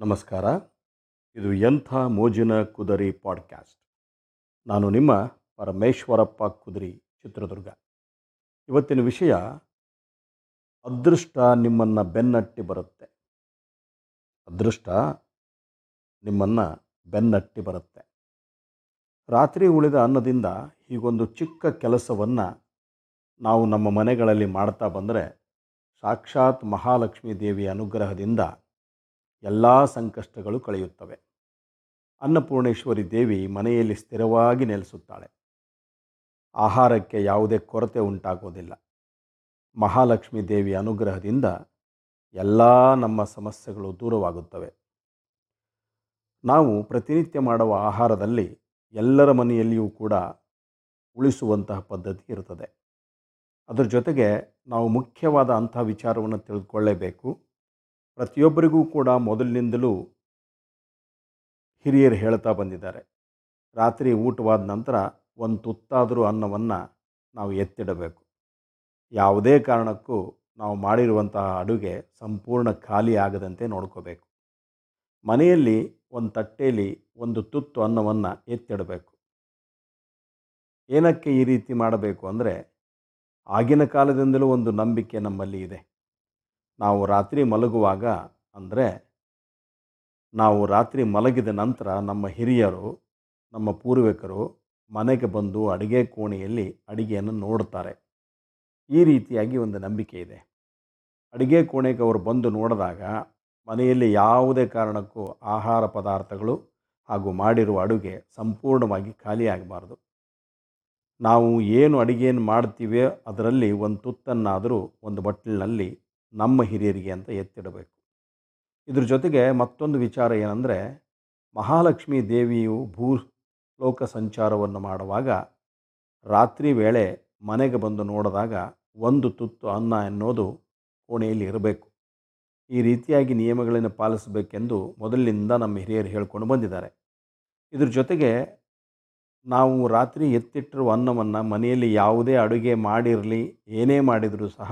ನಮಸ್ಕಾರ. ಇದು ಎಂಥ ಮೋಜಿನ ಕುದರಿ ಪಾಡ್ಕ್ಯಾಸ್ಟ್. ನಾನು ನಿಮ್ಮ ಪರಮೇಶ್ವರಪ್ಪ ಕುದರಿ ಚಿತ್ರದುರ್ಗ. ಇವತ್ತಿನ ವಿಷಯ ಅದೃಷ್ಟ ನಿಮ್ಮನ್ನು ಬೆನ್ನಟ್ಟಿ ಬರುತ್ತೆ. ಅದೃಷ್ಟ ನಿಮ್ಮನ್ನು ಬೆನ್ನಟ್ಟಿ ಬರುತ್ತೆ. ರಾತ್ರಿ ಉಳಿದ ಅನ್ನದಿಂದ ಹೀಗೊಂದು ಚಿಕ್ಕ ಕೆಲಸವನ್ನು ನಾವು ನಮ್ಮ ಮನೆಗಳಲ್ಲಿ ಮಾಡ್ತಾ ಬಂದರೆ ಸಾಕ್ಷಾತ್ ಮಹಾಲಕ್ಷ್ಮೀ ದೇವಿಯ ಅನುಗ್ರಹದಿಂದ ಎಲ್ಲ ಸಂಕಷ್ಟಗಳು ಕಳೆಯುತ್ತವೆ. ಅನ್ನಪೂರ್ಣೇಶ್ವರಿ ದೇವಿ ಮನೆಯಲ್ಲಿ ಸ್ಥಿರವಾಗಿ ನೆಲೆಸುತ್ತಾಳೆ. ಆಹಾರಕ್ಕೆ ಯಾವುದೇ ಕೊರತೆ ಉಂಟಾಗೋದಿಲ್ಲ. ಮಹಾಲಕ್ಷ್ಮೀ ದೇವಿ ಅನುಗ್ರಹದಿಂದ ಎಲ್ಲ ನಮ್ಮ ಸಮಸ್ಯೆಗಳು ದೂರವಾಗುತ್ತವೆ. ನಾವು ಪ್ರತಿನಿತ್ಯ ಮಾಡುವ ಆಹಾರದಲ್ಲಿ ಎಲ್ಲರ ಮನೆಯಲ್ಲಿಯೂ ಕೂಡ ಉಳಿಸುವಂತಹ ಪದ್ಧತಿ ಇರುತ್ತದೆ. ಅದರ ಜೊತೆಗೆ ನಾವು ಮುಖ್ಯವಾದ ಅಂಥ ವಿಚಾರವನ್ನು ತಿಳಿದುಕೊಳ್ಳೇಬೇಕು ಪ್ರತಿಯೊಬ್ಬರಿಗೂ ಕೂಡ ಮೊದಲಿನಿಂದಲೂ ಹಿರಿಯರು ಹೇಳ್ತಾ ಬಂದಿದ್ದಾರೆ. ರಾತ್ರಿ ಊಟವಾದ ನಂತರ ಒಂದು ತುತ್ತಾದರೂ ಅನ್ನವನ್ನು ನಾವು ಎತ್ತಿಡಬೇಕು. ಯಾವುದೇ ಕಾರಣಕ್ಕೂ ನಾವು ಮಾಡಿರುವಂತಹ ಅಡುಗೆ ಸಂಪೂರ್ಣ ಖಾಲಿ ಆಗದಂತೆ ನೋಡ್ಕೋಬೇಕು. ಮನೆಯಲ್ಲಿ ಒಂದು ತಟ್ಟೆಯಲ್ಲಿ ಒಂದು ತುತ್ತು ಅನ್ನವನ್ನು ಎತ್ತಿಡಬೇಕು. ಏನಕ್ಕೆ ಈ ರೀತಿ ಮಾಡಬೇಕು ಅಂದರೆ ಆಗಿನ ಕಾಲದಿಂದಲೂ ಒಂದು ನಂಬಿಕೆ ನಮ್ಮಲ್ಲಿ ಇದೆ. ನಾವು ರಾತ್ರಿ ಮಲಗುವಾಗ ಅಂದರೆ ನಾವು ರಾತ್ರಿ ಮಲಗಿದ ನಂತರ ನಮ್ಮ ಹಿರಿಯರು, ನಮ್ಮ ಪೂರ್ವಿಕರು ಮನೆಗೆ ಬಂದು ಅಡುಗೆ ಕೋಣೆಯಲ್ಲಿ ಅಡುಗೆಯನ್ನು ನೋಡ್ತಾರೆ ಈ ರೀತಿಯಾಗಿ ಒಂದು ನಂಬಿಕೆ ಇದೆ. ಅಡುಗೆ ಕೋಣೆಗೆ ಅವರು ಬಂದು ನೋಡಿದಾಗ ಮನೆಯಲ್ಲಿ ಯಾವುದೇ ಕಾರಣಕ್ಕೂ ಆಹಾರ ಪದಾರ್ಥಗಳು ಹಾಗೂ ಮಾಡಿರುವ ಅಡುಗೆ ಸಂಪೂರ್ಣವಾಗಿ ಖಾಲಿಯಾಗಬಾರ್ದು. ನಾವು ಏನು ಅಡುಗೆಯನ್ನು ಮಾಡ್ತೀವಿ ಅದರಲ್ಲಿ ಒಂದು ತುತ್ತನ್ನಾದರೂ ಒಂದು ಬಟ್ಟಲಿನಲ್ಲಿ ನಮ್ಮ ಹಿರಿಯರಿಗೆ ಅಂತ ಎತ್ತಿಡಬೇಕು. ಇದ್ರ ಜೊತೆಗೆ ಮತ್ತೊಂದು ವಿಚಾರ ಏನಂದರೆ, ಮಹಾಲಕ್ಷ್ಮೀ ದೇವಿಯು ಭೂ ಲೋಕ ಸಂಚಾರವನ್ನು ಮಾಡುವಾಗ ರಾತ್ರಿ ವೇಳೆ ಮನೆಗೆ ಬಂದು ನೋಡಿದಾಗ ಒಂದು ತುತ್ತು ಅನ್ನ ಎನ್ನೋದು ಕೋಣೆಯಲ್ಲಿ ಇರಬೇಕು. ಈ ರೀತಿಯಾಗಿ ನಿಯಮಗಳನ್ನು ಪಾಲಿಸಬೇಕೆಂದು ಮೊದಲಿನಿಂದ ನಮ್ಮ ಹಿರಿಯರು ಹೇಳ್ಕೊಂಡು ಬಂದಿದ್ದಾರೆ. ಇದ್ರ ಜೊತೆಗೆ ನಾವು ರಾತ್ರಿ ಎತ್ತಿಟ್ಟಿರುವ ಅನ್ನವನ್ನು ಮನೆಯಲ್ಲಿ ಯಾವುದೇ ಅಡುಗೆ ಮಾಡಿರಲಿ, ಏನೇ ಮಾಡಿದರೂ ಸಹ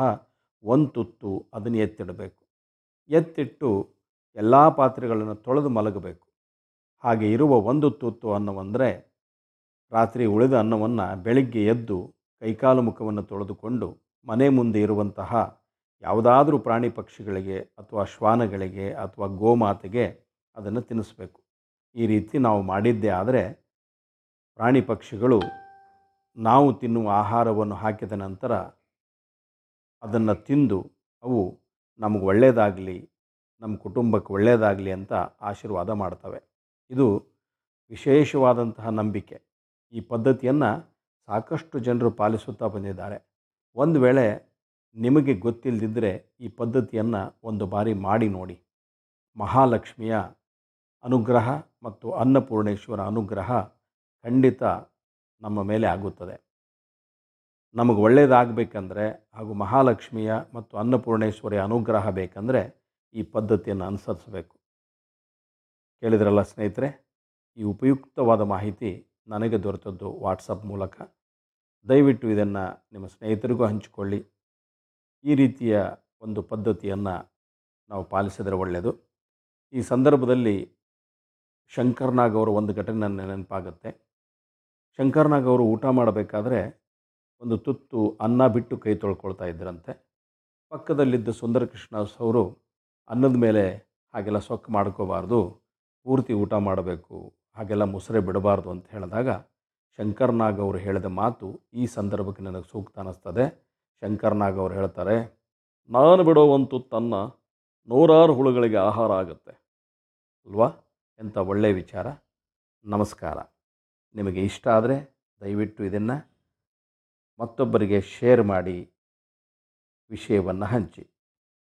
ಒಂದು ತುತ್ತು ಅದನ್ನು ಎತ್ತಿಡಬೇಕು. ಎತ್ತಿಟ್ಟು ಎಲ್ಲ ಪಾತ್ರೆಗಳನ್ನು ತೊಳೆದು ಮಲಗಬೇಕು. ಹಾಗೆ ಇರುವ ಒಂದು ತುತ್ತು ಅನ್ನವಂದರೆ ರಾತ್ರಿ ಉಳಿದ ಅನ್ನವನ್ನು ಬೆಳಿಗ್ಗೆ ಎದ್ದು ಕೈಕಾಲು ಮುಖವನ್ನು ತೊಳೆದುಕೊಂಡು ಮನೆ ಮುಂದೆ ಇರುವಂತಹ ಯಾವುದಾದ್ರೂ ಪ್ರಾಣಿ ಪಕ್ಷಿಗಳಿಗೆ ಅಥವಾ ಶ್ವಾನಗಳಿಗೆ ಅಥವಾ ಗೋಮಾತೆಗೆ ಅದನ್ನು ತಿನ್ನಿಸ್ಬೇಕು. ಈ ರೀತಿ ನಾವು ಮಾಡಿದ್ದೇ ಆದರೆ ಪ್ರಾಣಿ ಪಕ್ಷಿಗಳು ನಾವು ತಿನ್ನುವ ಆಹಾರವನ್ನು ಹಾಕಿದ ನಂತರ ಅದನ್ನು ತಿಂದು ಅವು ನಮಗೆ ಒಳ್ಳೆಯದಾಗಲಿ ನಮ್ಮ ಕುಟುಂಬಕ್ಕೆ ಒಳ್ಳೆಯದಾಗಲಿ ಅಂತ ಆಶೀರ್ವಾದ ಮಾಡ್ತವೆ. ಇದು ವಿಶೇಷವಾದಂತಹ ನಂಬಿಕೆ. ಈ ಪದ್ಧತಿಯನ್ನು ಸಾಕಷ್ಟು ಜನರು ಪಾಲಿಸುತ್ತಾ ಬಂದಿದ್ದಾರೆ. ಒಂದು ವೇಳೆ ನಿಮಗೆ ಗೊತ್ತಿಲ್ಲದಿದ್ದರೆ ಈ ಪದ್ಧತಿಯನ್ನು ಒಂದು ಬಾರಿ ಮಾಡಿ ನೋಡಿ. ಮಹಾಲಕ್ಷ್ಮಿಯ ಅನುಗ್ರಹ ಮತ್ತು ಅನ್ನಪೂರ್ಣೇಶ್ವರ ಅನುಗ್ರಹ ಖಂಡಿತ ನಮ್ಮ ಮೇಲೆ ಆಗುತ್ತದೆ. ನಮಗೆ ಒಳ್ಳೆಯದಾಗಬೇಕಂದ್ರೆ ಹಾಗೂ ಮಹಾಲಕ್ಷ್ಮಿಯ ಮತ್ತು ಅನ್ನಪೂರ್ಣೇಶ್ವರಿಯ ಅನುಗ್ರಹ ಬೇಕಂದರೆ ಈ ಪದ್ಧತಿಯನ್ನು ಅನುಸರಿಸಬೇಕು. ಕೇಳಿದ್ರಲ್ಲ ಸ್ನೇಹಿತರೆ, ಈ ಉಪಯುಕ್ತವಾದ ಮಾಹಿತಿ ನನಗೆ ದೊರೆತದ್ದು ವಾಟ್ಸಪ್ ಮೂಲಕ. ದಯವಿಟ್ಟು ಇದನ್ನು ನಿಮ್ಮ ಸ್ನೇಹಿತರಿಗೂ ಹಂಚಿಕೊಳ್ಳಿ. ಈ ರೀತಿಯ ಒಂದು ಪದ್ಧತಿಯನ್ನು ನಾವು ಪಾಲಿಸಿದರೆ ಒಳ್ಳೆಯದು ಈ ಸಂದರ್ಭದಲ್ಲಿ ಶಂಕರ್ನಾಗ್ ಅವರು ಒಂದು ಘಟನೆ ನನ್ನ ನೆನಪಾಗುತ್ತೆ. ಶಂಕರ್ನಾಗ್ ಅವರು ಊಟ ಮಾಡಬೇಕಾದ್ರೆ ಒಂದು ತುತ್ತು ಅನ್ನ ಬಿಟ್ಟು ಕೈ ತೊಳ್ಕೊಳ್ತಾ ಇದ್ದರಂತೆ. ಪಕ್ಕದಲ್ಲಿದ್ದ ಸುಂದರಕೃಷ್ಣ ಅವರು ಅನ್ನದ ಮೇಲೆ ಹಾಗೆಲ್ಲ ಸೊಕ್ಕು ಮಾಡ್ಕೋಬಾರ್ದು, ಪೂರ್ತಿ ಊಟ ಮಾಡಬೇಕು, ಹಾಗೆಲ್ಲ ಮುಸರೆ ಬಿಡಬಾರ್ದು ಅಂತ ಹೇಳಿದಾಗ ಶಂಕರ್ನಾಗ್ ಅವರು ಹೇಳಿದ ಮಾತು ಈ ಸಂದರ್ಭಕ್ಕೆ ನನಗೆ ಸೂಕ್ತ ಅನ್ನಿಸ್ತದೆ ಶಂಕರ್ನಾಗ್ ಅವರು ಹೇಳ್ತಾರೆ, ನಾನು ಬಿಡೋ ಒಂದು ತುತ್ತನ್ನ ನೂರಾರು ಹುಳುಗಳಿಗೆ ಆಹಾರ ಆಗುತ್ತೆ. ಅಲ್ವಾ? ಎಂಥ ಒಳ್ಳೆಯ ವಿಚಾರ. ನಮಸ್ಕಾರ. ನಿಮಗೆ ಇಷ್ಟ ಆದರೆ ದಯವಿಟ್ಟು ಇದನ್ನು ಮತ್ತೊಬ್ಬರಿಗೆ ಶೇರ್ ಮಾಡಿ ವಿಷಯವನ್ನು ಹಂಚಿ.